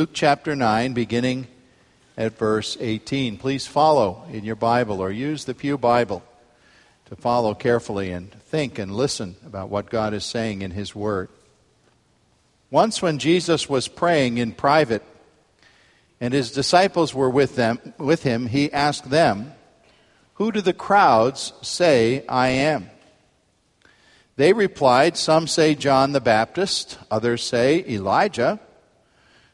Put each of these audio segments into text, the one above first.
Luke chapter 9, beginning at verse 18. Please follow in your Bible or use the Pew Bible to follow carefully and think and listen about what God is saying in His Word. Once, when Jesus was praying in private and his disciples were with, them, with him, he asked them, Who do the crowds say I am? They replied, Some say John the Baptist, others say Elijah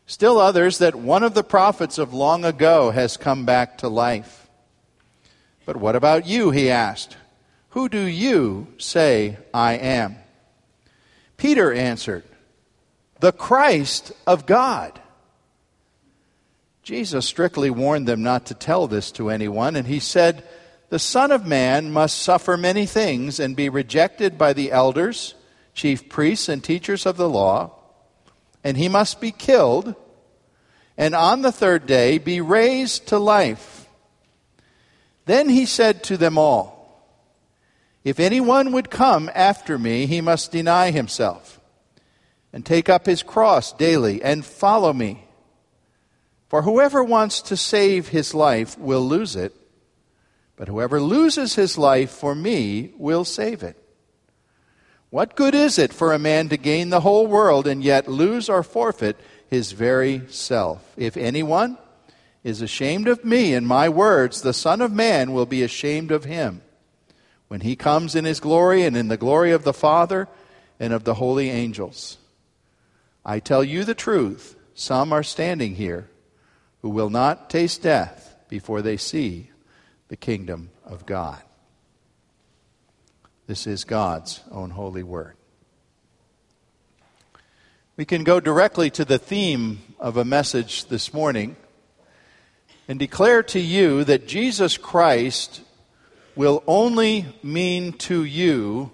Still others that one of the prophets of long ago has come back to life. But what about you? He asked. Who do you say I am? Peter answered, The Christ of God. Jesus strictly warned them not to tell this to anyone, and he said, The Son of Man must suffer many things and be rejected by the elders, chief priests, and teachers of the law and he must be killed, and on the third day be raised to life. Then he said to them all, If anyone would come after me, he must deny himself, and take up his cross daily, and follow me. For whoever wants to save his life will lose it, but whoever loses his life for me will save it. What good is it for a man to gain the whole world and yet lose or forfeit his very self? If anyone is ashamed of me and my words, the Son of Man will be ashamed of him when he comes in his glory and in the glory of the Father and of the holy angels. I tell you the truth, some are standing here who will not taste death before they see the kingdom of God. This is God's own holy word. We can go directly to the theme of a message this morning and declare to you that Jesus Christ will only mean to you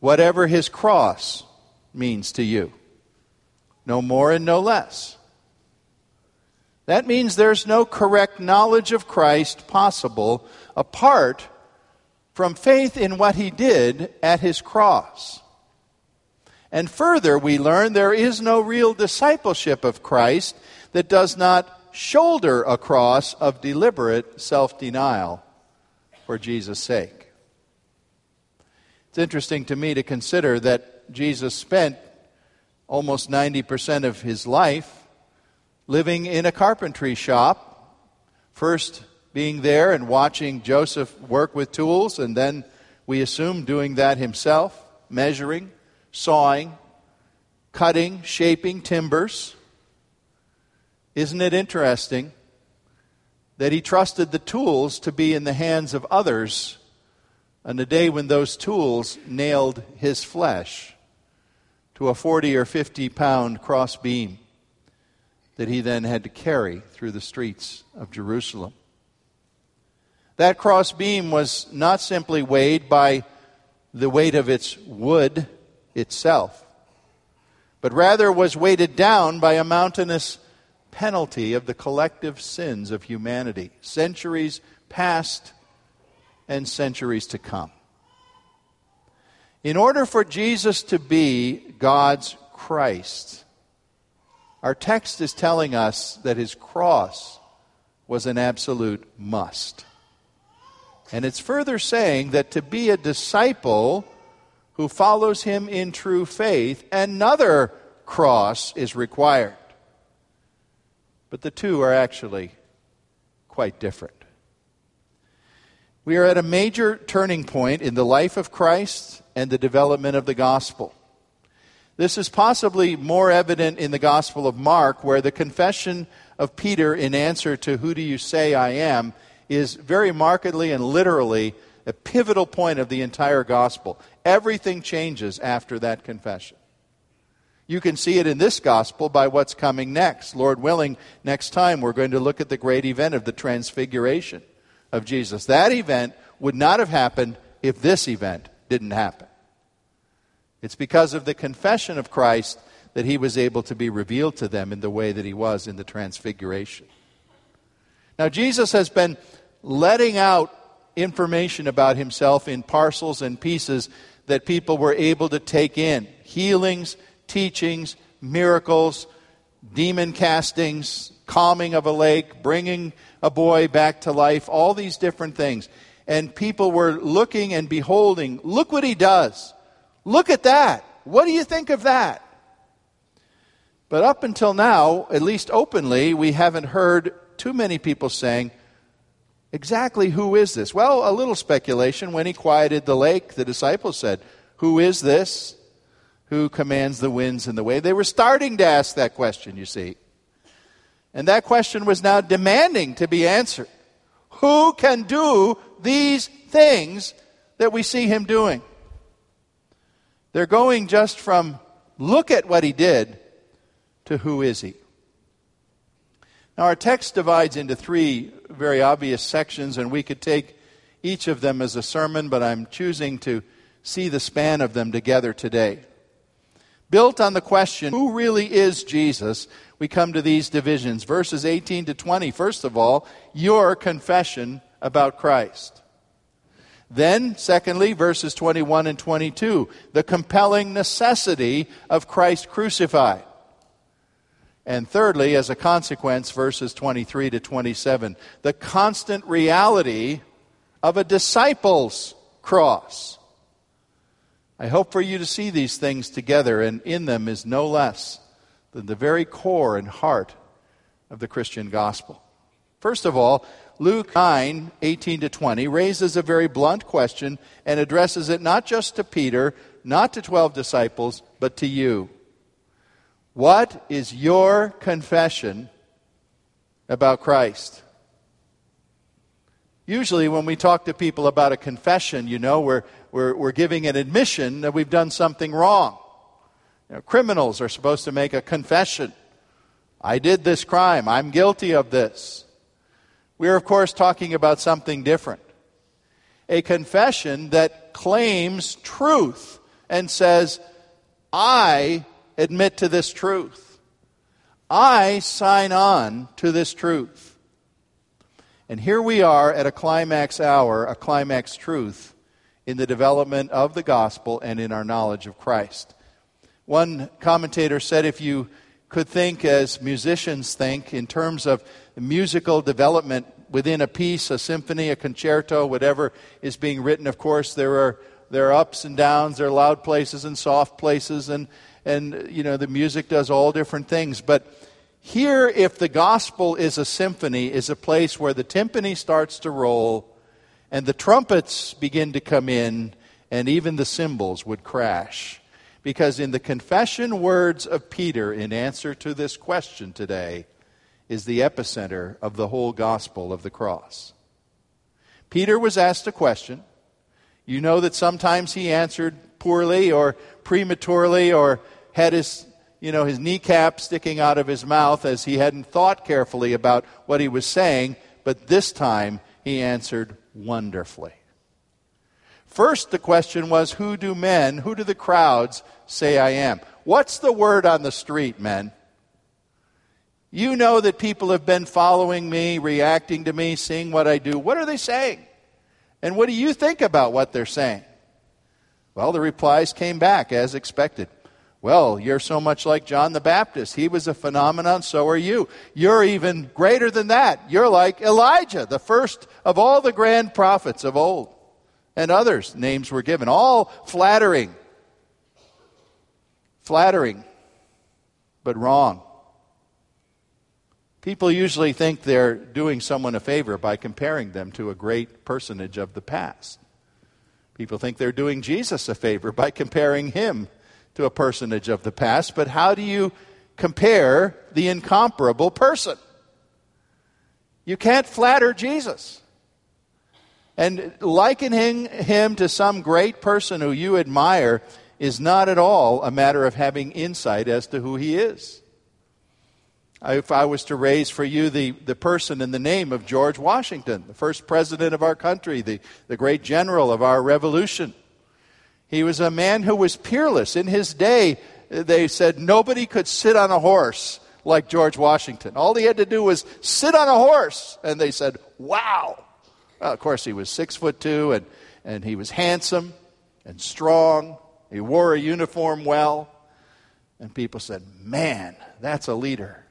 whatever his cross means to you. No more and no less. That means there's no correct knowledge of Christ possible apart from faith in what he did at his cross. And further, we learn there is no real discipleship of Christ that does not shoulder a cross of deliberate self denial for Jesus' sake. It's interesting to me to consider that Jesus spent almost 90% of his life living in a carpentry shop, first being there and watching Joseph work with tools, and then we assume doing that himself, measuring, sawing, cutting, shaping timbers. Isn't it interesting that he trusted the tools to be in the hands of others on the day when those tools nailed his flesh to a 40 or 50 pound cross beam that he then had to carry through the streets of Jerusalem? That cross beam was not simply weighed by the weight of its wood itself, but rather was weighted down by a mountainous penalty of the collective sins of humanity, centuries past and centuries to come. In order for Jesus to be God's Christ, our text is telling us that his cross was an absolute must. And it's further saying that to be a disciple who follows him in true faith, another cross is required. But the two are actually quite different. We are at a major turning point in the life of Christ and the development of the gospel. This is possibly more evident in the Gospel of Mark, where the confession of Peter in answer to, Who do you say I am? Is very markedly and literally a pivotal point of the entire Gospel. Everything changes after that confession. You can see it in this gospel by what's coming next. Lord willing, next time we're going to look at the great event of the transfiguration of Jesus. That event would not have happened if this event didn't happen. It's because of the confession of Christ that he was able to be revealed to them in the way that he was in the transfiguration. Now, Jesus has been letting out information about himself in parcels and pieces that people were able to take in healings, teachings, miracles, demon castings, calming of a lake, bringing a boy back to life, all these different things. And people were looking and beholding, look what he does. Look at that. What do you think of that? But up until now, at least openly, we haven't heard too many people saying, exactly who is this? Well, a little speculation. When he quieted the lake, the disciples said, Who is this? Who commands the winds and the wave? They were starting to ask that question, you see. And that question was now demanding to be answered. Who can do these things that we see him doing? They're going just from look at what he did to who is he. Now, our text divides into three very obvious sections, and we could take each of them as a sermon, but I'm choosing to see the span of them together today. Built on the question, who really is Jesus, we come to these divisions. Verses 18 to 20, first of all, your confession about Christ. Then, secondly, verses 21 and 22, the compelling necessity of Christ crucified. And thirdly, as a consequence, verses 23 to 27, the constant reality of a disciple's cross. I hope for you to see these things together, and in them is no less than the very core and heart of the Christian gospel. First of all, Luke 9, 18 to 20, raises a very blunt question and addresses it not just to Peter, not to 12 disciples, but to you. What is your confession about Christ? Usually, when we talk to people about a confession, you know, we're, we're, we're giving an admission that we've done something wrong. You know, criminals are supposed to make a confession. I did this crime. I'm guilty of this. We're, of course, talking about something different. A confession that claims truth and says, I admit to this truth. I sign on to this truth. And here we are at a climax hour, a climax truth in the development of the gospel and in our knowledge of Christ. One commentator said if you could think as musicians think in terms of musical development within a piece, a symphony, a concerto, whatever is being written. Of course, there are there are ups and downs, there are loud places and soft places, and and you know the music does all different things. But here, if the gospel is a symphony, is a place where the timpani starts to roll, and the trumpets begin to come in, and even the cymbals would crash. Because in the confession words of Peter in answer to this question today, is the epicenter of the whole gospel of the cross. Peter was asked a question. You know that sometimes he answered poorly or prematurely or had his you know his kneecap sticking out of his mouth as he hadn't thought carefully about what he was saying, but this time he answered wonderfully. First the question was who do men, who do the crowds say I am? What's the word on the street, men? You know that people have been following me, reacting to me, seeing what I do. What are they saying? And what do you think about what they're saying? Well, the replies came back as expected. Well, you're so much like John the Baptist. He was a phenomenon, so are you. You're even greater than that. You're like Elijah, the first of all the grand prophets of old. And others, names were given, all flattering. Flattering, but wrong. People usually think they're doing someone a favor by comparing them to a great personage of the past. People think they're doing Jesus a favor by comparing him to a personage of the past, but how do you compare the incomparable person? You can't flatter Jesus. And likening him to some great person who you admire is not at all a matter of having insight as to who he is. If I was to raise for you the, the person and the name of George Washington, the first president of our country, the, the great general of our revolution, he was a man who was peerless. In his day, they said nobody could sit on a horse like George Washington. All he had to do was sit on a horse, and they said, wow. Well, of course, he was six foot two, and, and he was handsome and strong. He wore a uniform well. And people said, man, that's a leader.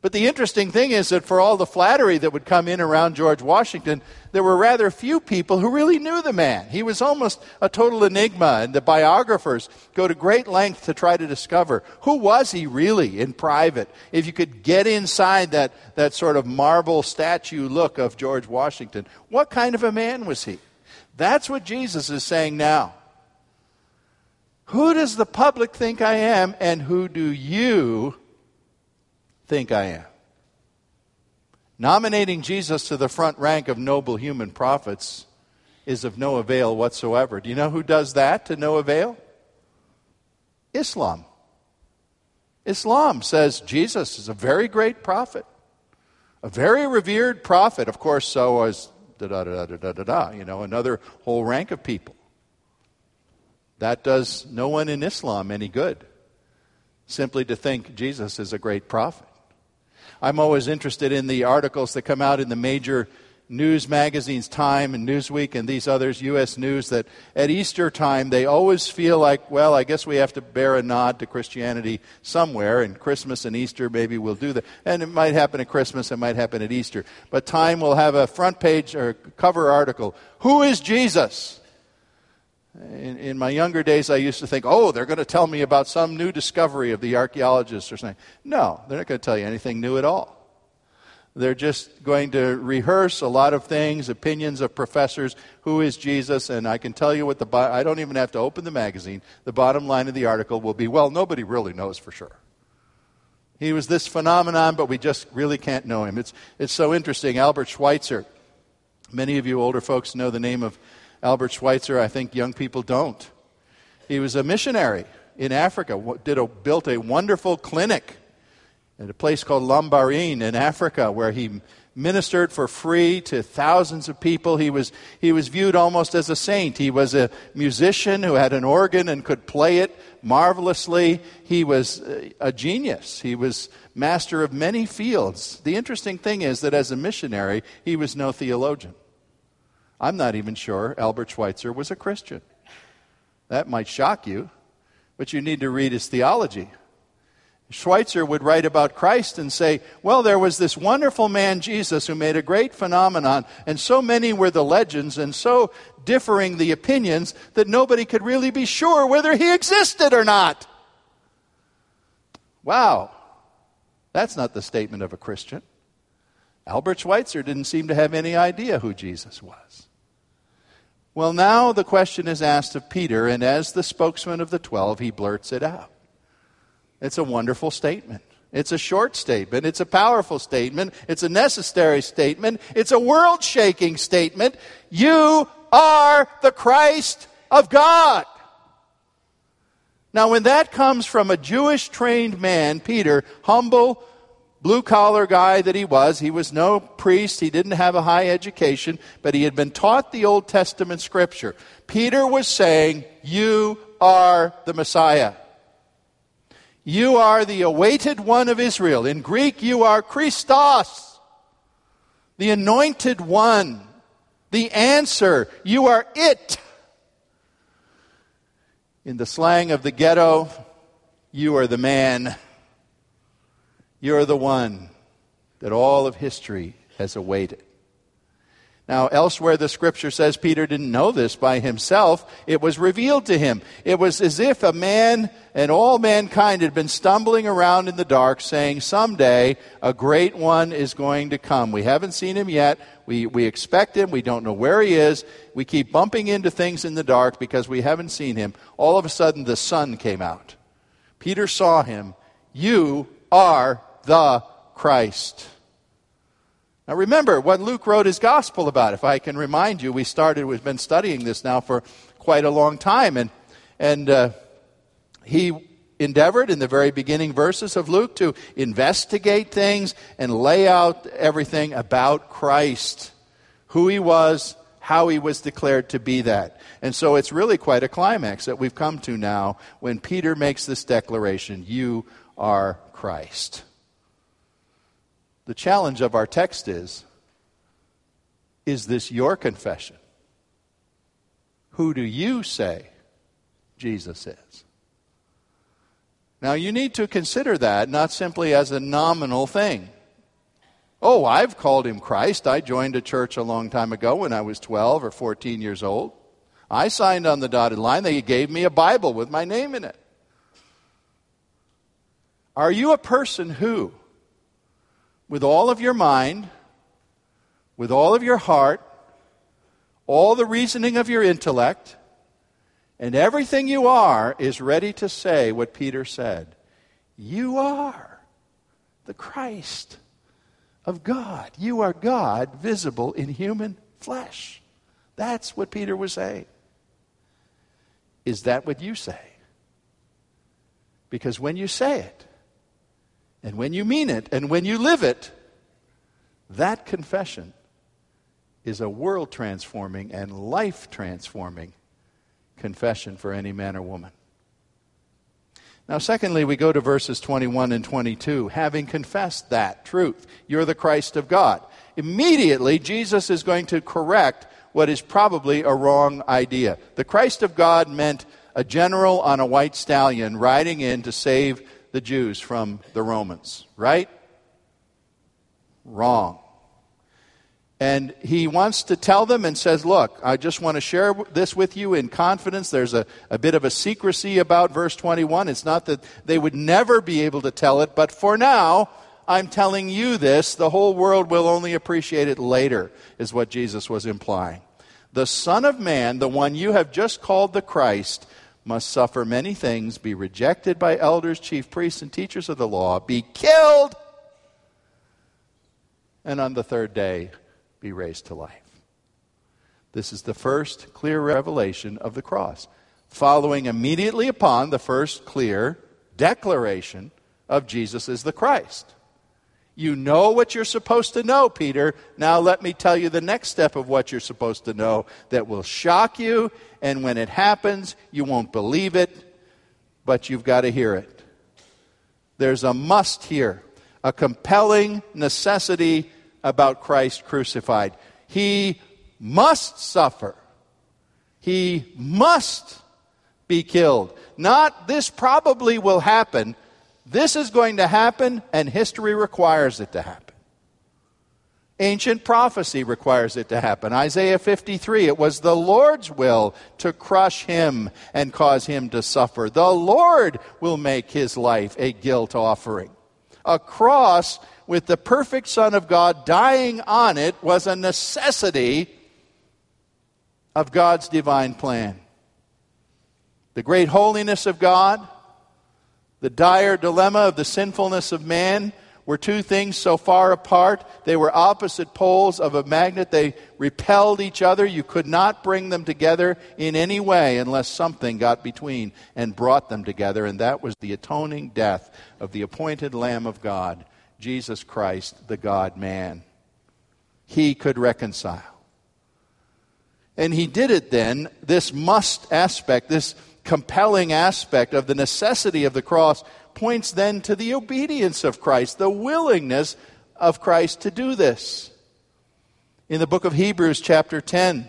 But the interesting thing is that for all the flattery that would come in around George Washington, there were rather few people who really knew the man. He was almost a total enigma, and the biographers go to great length to try to discover who was he really in private. If you could get inside that, that sort of marble statue look of George Washington, what kind of a man was he? That's what Jesus is saying now. Who does the public think I am, and who do you think I am? Nominating Jesus to the front rank of noble human prophets is of no avail whatsoever. Do you know who does that to no avail? Islam. Islam says Jesus is a very great prophet, a very revered prophet. Of course, so was da da da da da da da, you know, another whole rank of people. That does no one in Islam any good, simply to think Jesus is a great prophet. I'm always interested in the articles that come out in the major news magazines, Time and Newsweek and these others, U.S. News, that at Easter time they always feel like, well, I guess we have to bear a nod to Christianity somewhere, and Christmas and Easter maybe we'll do that. And it might happen at Christmas, it might happen at Easter. But Time will have a front page or cover article Who is Jesus? In, in, my younger days, I used to think, oh, they're going to tell me about some new discovery of the archaeologists or something. No, they're not going to tell you anything new at all. They're just going to rehearse a lot of things, opinions of professors. Who is Jesus? And I can tell you what the, I don't even have to open the magazine. The bottom line of the article will be, well, nobody really knows for sure. He was this phenomenon, but we just really can't know him. It's, it's so interesting. Albert Schweitzer, many of you older folks know the name of Albert Schweitzer, I think young people don't. He was a missionary in Africa, did a, built a wonderful clinic at a place called Lambarene in Africa where he ministered for free to thousands of people. He was, he was viewed almost as a saint. He was a musician who had an organ and could play it marvelously. He was a genius. He was master of many fields. The interesting thing is that as a missionary, he was no theologian. I'm not even sure Albert Schweitzer was a Christian. That might shock you, but you need to read his theology. Schweitzer would write about Christ and say, Well, there was this wonderful man, Jesus, who made a great phenomenon, and so many were the legends and so differing the opinions that nobody could really be sure whether he existed or not. Wow, that's not the statement of a Christian. Albert Schweitzer didn't seem to have any idea who Jesus was. Well, now the question is asked of Peter, and as the spokesman of the twelve, he blurts it out. It's a wonderful statement. It's a short statement. It's a powerful statement. It's a necessary statement. It's a world shaking statement. You are the Christ of God. Now, when that comes from a Jewish trained man, Peter, humble, blue collar guy that he was. He was no priest, he didn't have a high education, but he had been taught the Old Testament scripture. Peter was saying, You are the Messiah. You are the awaited one of Israel. In Greek, you are Christos, the anointed one, the answer. You are it. In the slang of the ghetto, you are the man. You're the one that all of history has awaited. Now, elsewhere, the scripture says Peter didn't know this by himself. It was revealed to him. It was as if a man and all mankind had been stumbling around in the dark saying, Someday a great one is going to come. We haven't seen him yet. We, we expect him. We don't know where he is. We keep bumping into things in the dark because we haven't seen him. All of a sudden, the sun came out. Peter saw him. You are the Christ. Now remember what Luke wrote his gospel about. If I can remind you, we started, we've been studying this now for quite a long time. And, and uh, he endeavored in the very beginning verses of Luke to investigate things and lay out everything about Christ, who he was, how he was declared to be that. And so it's really quite a climax that we've come to now when Peter makes this declaration You are Christ. The challenge of our text is Is this your confession? Who do you say Jesus is? Now, you need to consider that not simply as a nominal thing. Oh, I've called him Christ. I joined a church a long time ago when I was 12 or 14 years old. I signed on the dotted line. They gave me a Bible with my name in it. Are you a person who with all of your mind, with all of your heart, all the reasoning of your intellect, and everything you are is ready to say what Peter said. You are the Christ of God. You are God visible in human flesh. That's what Peter was saying. Is that what you say? Because when you say it, and when you mean it and when you live it, that confession is a world transforming and life transforming confession for any man or woman. Now, secondly, we go to verses 21 and 22. Having confessed that truth, you're the Christ of God. Immediately, Jesus is going to correct what is probably a wrong idea. The Christ of God meant a general on a white stallion riding in to save the Jews from the Romans, right? Wrong. And he wants to tell them and says, Look, I just want to share this with you in confidence. There's a, a bit of a secrecy about verse 21. It's not that they would never be able to tell it, but for now, I'm telling you this. The whole world will only appreciate it later, is what Jesus was implying. The Son of Man, the one you have just called the Christ, must suffer many things, be rejected by elders, chief priests, and teachers of the law, be killed, and on the third day be raised to life. This is the first clear revelation of the cross, following immediately upon the first clear declaration of Jesus as the Christ. You know what you're supposed to know, Peter. Now let me tell you the next step of what you're supposed to know that will shock you, and when it happens, you won't believe it, but you've got to hear it. There's a must here, a compelling necessity about Christ crucified. He must suffer. He must be killed. Not this probably will happen. This is going to happen, and history requires it to happen. Ancient prophecy requires it to happen. Isaiah 53 it was the Lord's will to crush him and cause him to suffer. The Lord will make his life a guilt offering. A cross with the perfect Son of God dying on it was a necessity of God's divine plan. The great holiness of God the dire dilemma of the sinfulness of man were two things so far apart. They were opposite poles of a magnet. They repelled each other. You could not bring them together in any way unless something got between and brought them together. And that was the atoning death of the appointed Lamb of God, Jesus Christ, the God man. He could reconcile. And he did it then, this must aspect, this compelling aspect of the necessity of the cross points then to the obedience of Christ, the willingness of Christ to do this. In the book of Hebrews, chapter 10,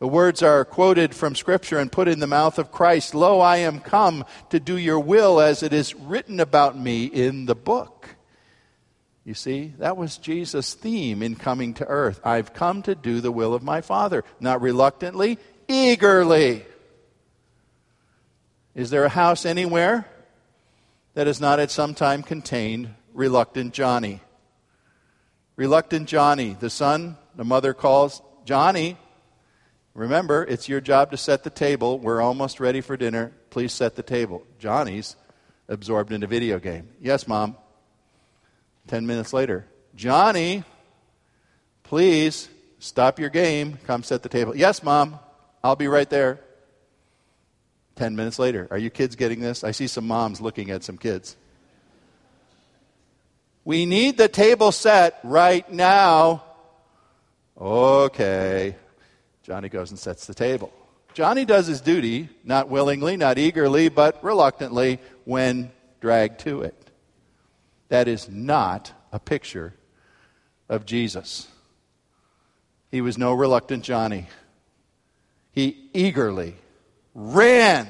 the words are quoted from Scripture and put in the mouth of Christ Lo, I am come to do your will as it is written about me in the book. You see, that was Jesus' theme in coming to earth. I've come to do the will of my Father, not reluctantly, eagerly. Is there a house anywhere that has not at some time contained reluctant Johnny? Reluctant Johnny, the son, the mother calls, Johnny, remember, it's your job to set the table. We're almost ready for dinner. Please set the table. Johnny's absorbed in a video game. Yes, mom. Ten minutes later, Johnny, please stop your game. Come set the table. Yes, mom. I'll be right there. Ten minutes later, are you kids getting this? I see some moms looking at some kids. We need the table set right now. Okay. Johnny goes and sets the table. Johnny does his duty, not willingly, not eagerly, but reluctantly when dragged to it. That is not a picture of Jesus. He was no reluctant Johnny. He eagerly ran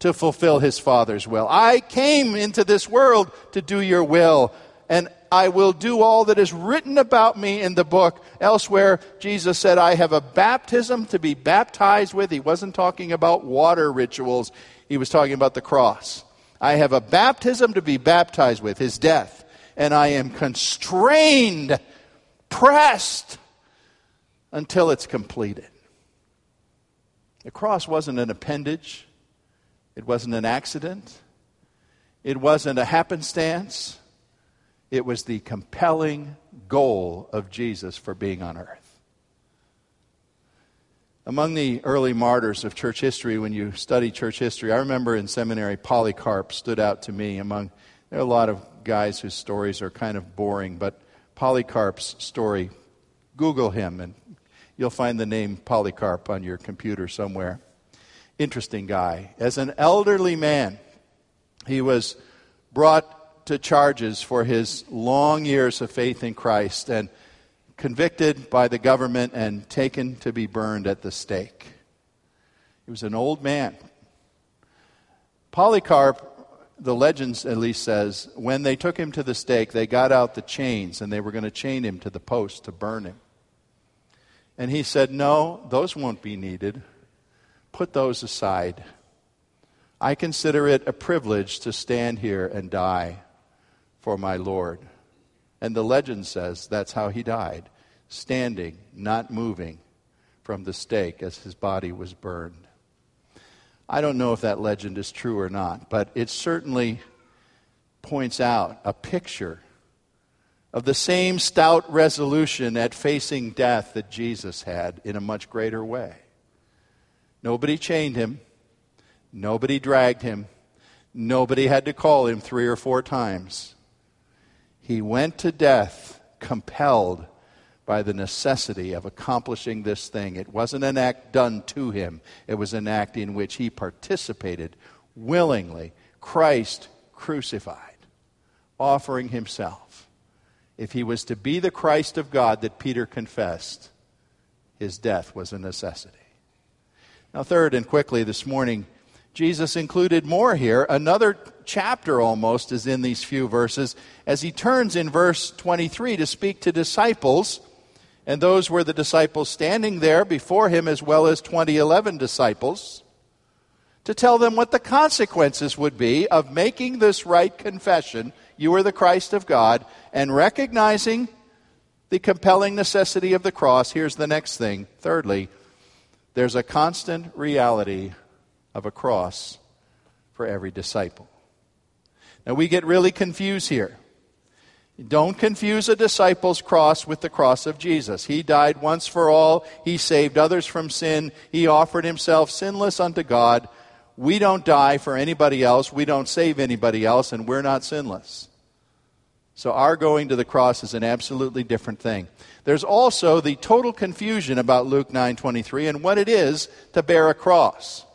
to fulfill his Father's will. I came into this world to do your will, and I will do all that is written about me in the book. Elsewhere, Jesus said, I have a baptism to be baptized with. He wasn't talking about water rituals, he was talking about the cross. I have a baptism to be baptized with, his death, and I am constrained, pressed, until it's completed. The cross wasn't an appendage, it wasn't an accident, it wasn't a happenstance. It was the compelling goal of Jesus for being on earth. Among the early martyrs of church history, when you study church history, I remember in seminary Polycarp stood out to me. Among there are a lot of guys whose stories are kind of boring, but Polycarp's story, Google him and You'll find the name Polycarp on your computer somewhere. Interesting guy. As an elderly man, he was brought to charges for his long years of faith in Christ and convicted by the government and taken to be burned at the stake. He was an old man. Polycarp, the legends at least says, when they took him to the stake, they got out the chains and they were going to chain him to the post to burn him. And he said, No, those won't be needed. Put those aside. I consider it a privilege to stand here and die for my Lord. And the legend says that's how he died, standing, not moving from the stake as his body was burned. I don't know if that legend is true or not, but it certainly points out a picture of the same stout resolution at facing death that Jesus had in a much greater way. Nobody chained him, nobody dragged him, nobody had to call him three or four times. He went to death compelled by the necessity of accomplishing this thing. It wasn't an act done to him, it was an act in which he participated willingly. Christ crucified, offering himself if he was to be the Christ of God that Peter confessed, his death was a necessity. Now, third and quickly this morning, Jesus included more here. Another chapter almost is in these few verses as he turns in verse 23 to speak to disciples. And those were the disciples standing there before him, as well as 2011 disciples, to tell them what the consequences would be of making this right confession you are the Christ of God, and recognizing the compelling necessity of the cross, here's the next thing. Thirdly, there's a constant reality of a cross for every disciple. Now, we get really confused here. Don't confuse a disciple's cross with the cross of Jesus. He died once for all. He saved others from sin. He offered himself sinless unto God. We don't die for anybody else. We don't save anybody else, and we're not sinless. So our going to the cross is an absolutely different thing. There's also the total confusion about Luke 9:23 and what it is to bear a cross.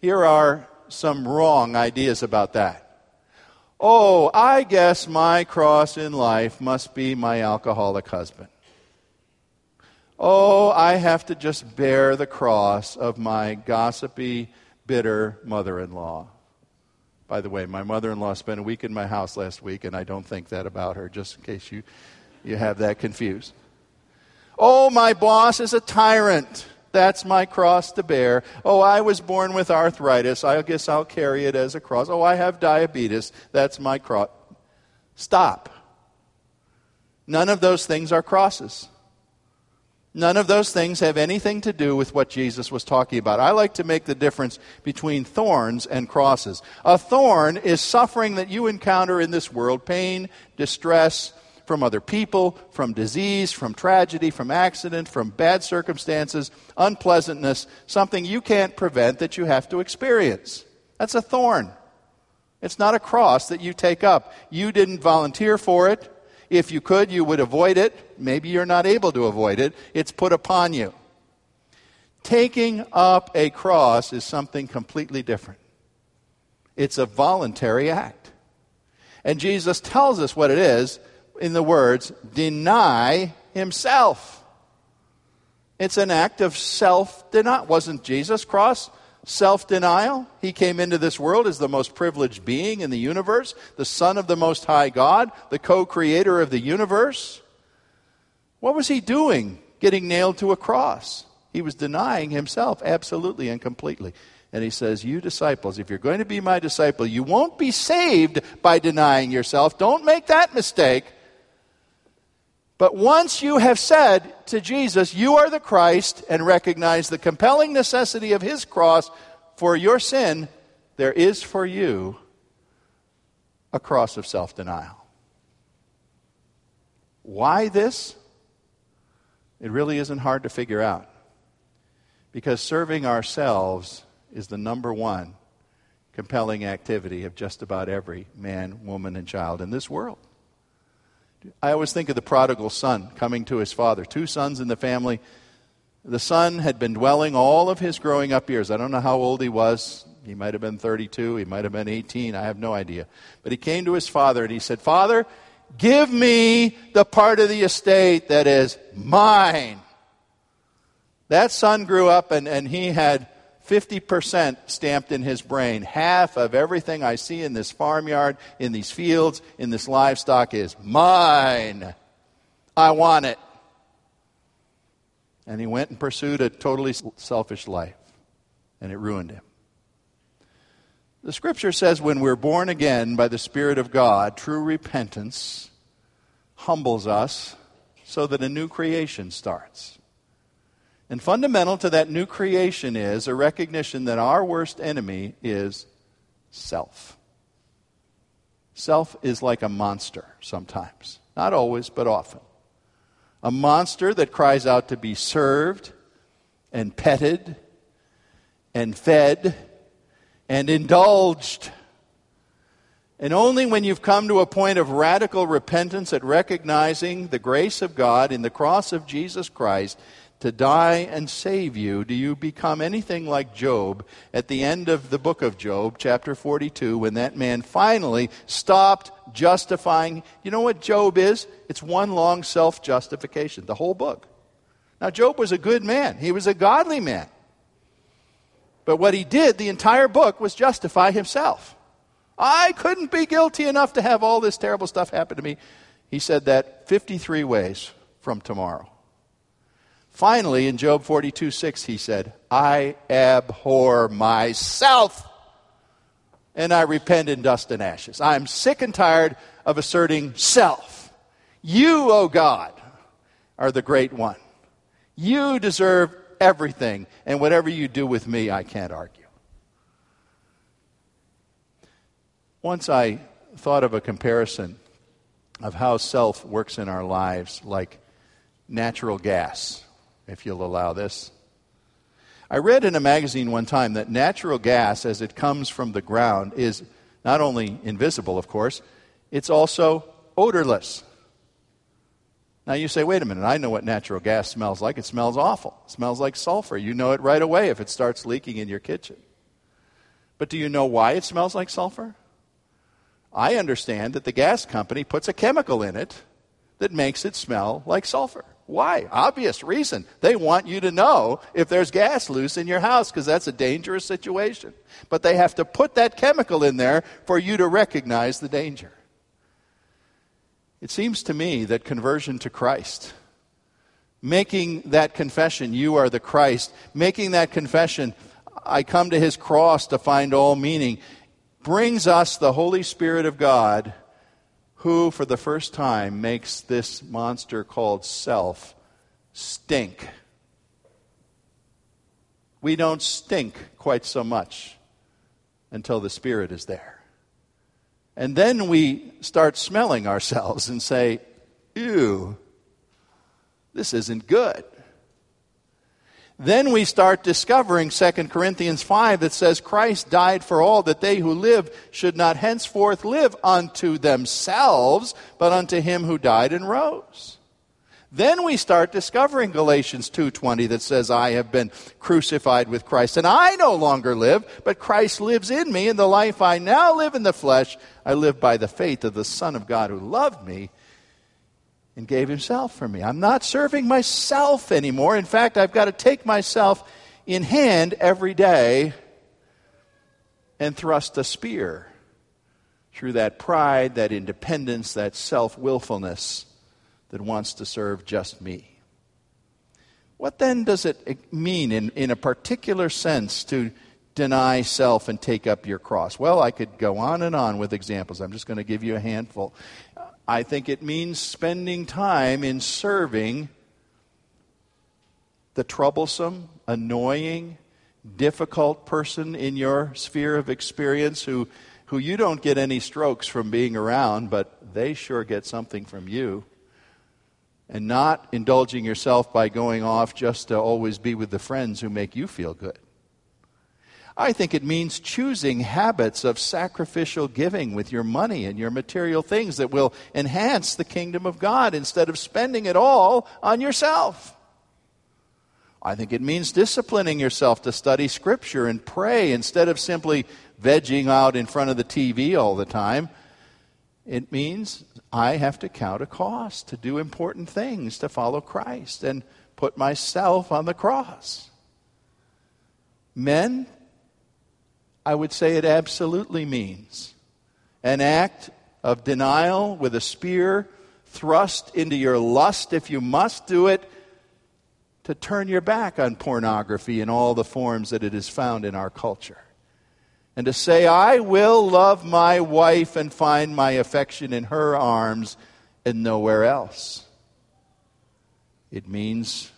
Here are some wrong ideas about that. Oh, I guess my cross in life must be my alcoholic husband. Oh, I have to just bear the cross of my gossipy, bitter mother in law. By the way, my mother in law spent a week in my house last week, and I don't think that about her, just in case you, you have that confused. Oh, my boss is a tyrant. That's my cross to bear. Oh, I was born with arthritis. I guess I'll carry it as a cross. Oh, I have diabetes. That's my cross. Stop. None of those things are crosses. None of those things have anything to do with what Jesus was talking about. I like to make the difference between thorns and crosses. A thorn is suffering that you encounter in this world pain, distress from other people, from disease, from tragedy, from accident, from bad circumstances, unpleasantness, something you can't prevent that you have to experience. That's a thorn. It's not a cross that you take up. You didn't volunteer for it. If you could, you would avoid it. Maybe you're not able to avoid it. It's put upon you. Taking up a cross is something completely different. It's a voluntary act. And Jesus tells us what it is in the words, deny himself. It's an act of self denial. Wasn't Jesus cross self denial. He came into this world as the most privileged being in the universe, the Son of the Most High God, the co creator of the universe. What was he doing getting nailed to a cross? He was denying himself absolutely and completely. And he says, You disciples, if you're going to be my disciple, you won't be saved by denying yourself. Don't make that mistake. But once you have said to Jesus, You are the Christ, and recognize the compelling necessity of his cross for your sin, there is for you a cross of self denial. Why this? It really isn't hard to figure out. Because serving ourselves is the number one compelling activity of just about every man, woman, and child in this world. I always think of the prodigal son coming to his father. Two sons in the family. The son had been dwelling all of his growing up years. I don't know how old he was. He might have been 32. He might have been 18. I have no idea. But he came to his father and he said, Father, give me the part of the estate that is mine. That son grew up and, and he had 50% stamped in his brain. Half of everything I see in this farmyard, in these fields, in this livestock is mine. I want it. And he went and pursued a totally selfish life, and it ruined him. The scripture says when we're born again by the Spirit of God, true repentance humbles us so that a new creation starts. And fundamental to that new creation is a recognition that our worst enemy is self. Self is like a monster sometimes. Not always, but often. A monster that cries out to be served and petted and fed and indulged. And only when you've come to a point of radical repentance at recognizing the grace of God in the cross of Jesus Christ to die and save you, do you become anything like Job at the end of the book of Job, chapter 42, when that man finally stopped justifying. You know what Job is? It's one long self justification, the whole book. Now, Job was a good man, he was a godly man. But what he did, the entire book, was justify himself. I couldn't be guilty enough to have all this terrible stuff happen to me. He said that 53 ways from tomorrow. Finally, in Job 42 6, he said, I abhor myself and I repent in dust and ashes. I'm sick and tired of asserting self. You, O oh God, are the great one. You deserve everything, and whatever you do with me, I can't argue. Once I thought of a comparison of how self works in our lives like natural gas if you'll allow this. I read in a magazine one time that natural gas, as it comes from the ground, is not only invisible, of course, it's also odorless. Now you say, wait a minute, I know what natural gas smells like. It smells awful. It smells like sulfur. You know it right away if it starts leaking in your kitchen. But do you know why it smells like sulfur? I understand that the gas company puts a chemical in it that makes it smell like sulfur. Why? Obvious reason. They want you to know if there's gas loose in your house because that's a dangerous situation. But they have to put that chemical in there for you to recognize the danger. It seems to me that conversion to Christ, making that confession, you are the Christ, making that confession, I come to his cross to find all meaning, brings us the Holy Spirit of God who, for the first time, makes this monster called self stink. We don't stink quite so much until the Spirit is there. And then we start smelling ourselves and say, ew, this isn't good. Then we start discovering 2 Corinthians 5 that says Christ died for all that they who live should not henceforth live unto themselves, but unto him who died and rose. Then we start discovering Galatians 2:20 that says I have been crucified with Christ and I no longer live but Christ lives in me and the life I now live in the flesh I live by the faith of the son of God who loved me and gave himself for me. I'm not serving myself anymore. In fact, I've got to take myself in hand every day and thrust a spear through that pride, that independence, that self willfulness that wants to serve just me. What then does it mean in, in a particular sense to deny self and take up your cross? Well, I could go on and on with examples. I'm just going to give you a handful. I think it means spending time in serving the troublesome, annoying, difficult person in your sphere of experience who, who you don't get any strokes from being around, but they sure get something from you. And not indulging yourself by going off just to always be with the friends who make you feel good. I think it means choosing habits of sacrificial giving with your money and your material things that will enhance the kingdom of God instead of spending it all on yourself. I think it means disciplining yourself to study Scripture and pray instead of simply vegging out in front of the TV all the time. It means I have to count a cost to do important things to follow Christ and put myself on the cross. Men, I would say it absolutely means an act of denial with a spear thrust into your lust, if you must do it, to turn your back on pornography in all the forms that it is found in our culture. And to say, I will love my wife and find my affection in her arms and nowhere else. It means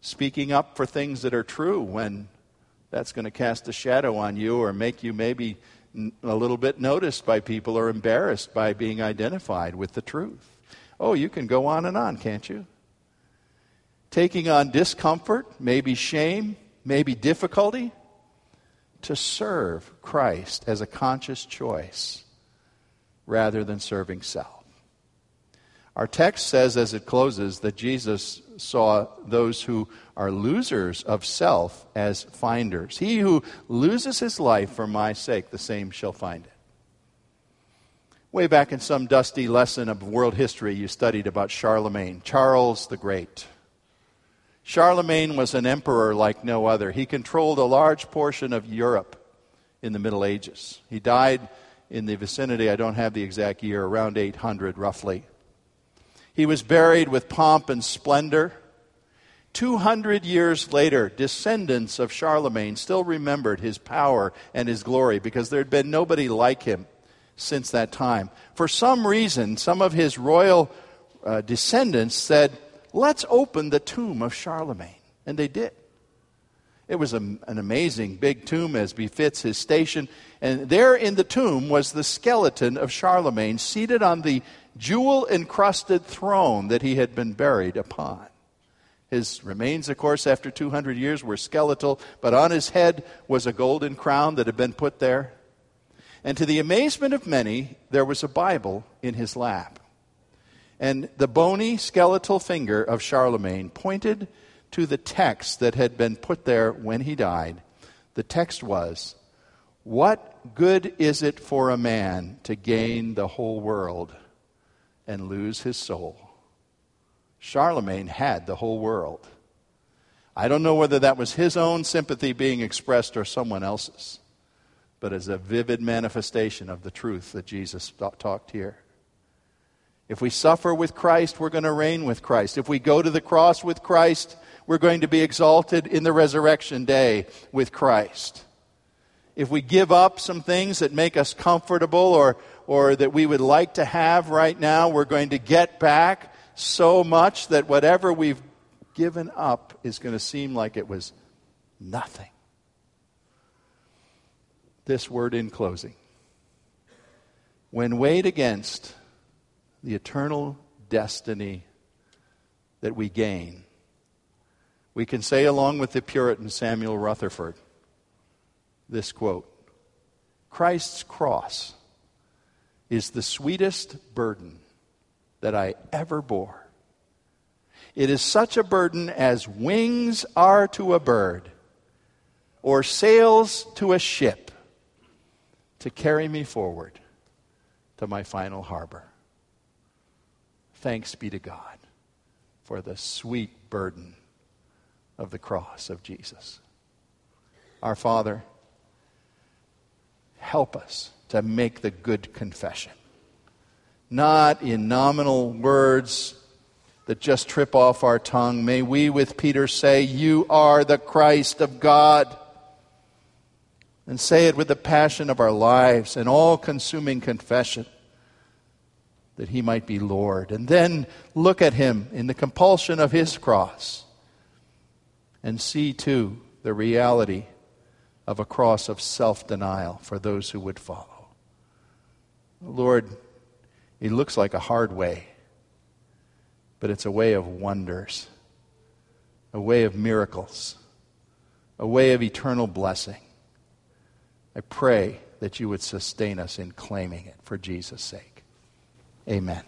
speaking up for things that are true when that's going to cast a shadow on you or make you maybe a little bit noticed by people or embarrassed by being identified with the truth. Oh, you can go on and on, can't you? Taking on discomfort, maybe shame, maybe difficulty, to serve Christ as a conscious choice rather than serving self. Our text says as it closes that Jesus saw those who are losers of self as finders. He who loses his life for my sake, the same shall find it. Way back in some dusty lesson of world history, you studied about Charlemagne, Charles the Great. Charlemagne was an emperor like no other. He controlled a large portion of Europe in the Middle Ages. He died in the vicinity, I don't have the exact year, around 800 roughly. He was buried with pomp and splendor. 200 years later, descendants of Charlemagne still remembered his power and his glory because there had been nobody like him since that time. For some reason, some of his royal uh, descendants said, Let's open the tomb of Charlemagne. And they did. It was a, an amazing big tomb as befits his station. And there in the tomb was the skeleton of Charlemagne seated on the jewel encrusted throne that he had been buried upon. His remains, of course, after 200 years were skeletal, but on his head was a golden crown that had been put there. And to the amazement of many, there was a Bible in his lap. And the bony skeletal finger of Charlemagne pointed to the text that had been put there when he died. The text was, What good is it for a man to gain the whole world and lose his soul? Charlemagne had the whole world. I don't know whether that was his own sympathy being expressed or someone else's, but as a vivid manifestation of the truth that Jesus talked here. If we suffer with Christ, we're going to reign with Christ. If we go to the cross with Christ, we're going to be exalted in the resurrection day with Christ. If we give up some things that make us comfortable or, or that we would like to have right now, we're going to get back so much that whatever we've given up is going to seem like it was nothing. This word in closing. When weighed against the eternal destiny that we gain, we can say, along with the Puritan Samuel Rutherford, this quote Christ's cross is the sweetest burden that I ever bore. It is such a burden as wings are to a bird or sails to a ship to carry me forward to my final harbor. Thanks be to God for the sweet burden of the cross of Jesus. Our Father, help us to make the good confession, not in nominal words that just trip off our tongue. May we, with Peter, say, You are the Christ of God. And say it with the passion of our lives and all consuming confession that he might be Lord. And then look at him in the compulsion of his cross and see, too, the reality of a cross of self denial for those who would follow. Lord, it looks like a hard way but it's a way of wonders, a way of miracles, a way of eternal blessing. I pray that you would sustain us in claiming it for Jesus' sake. Amen.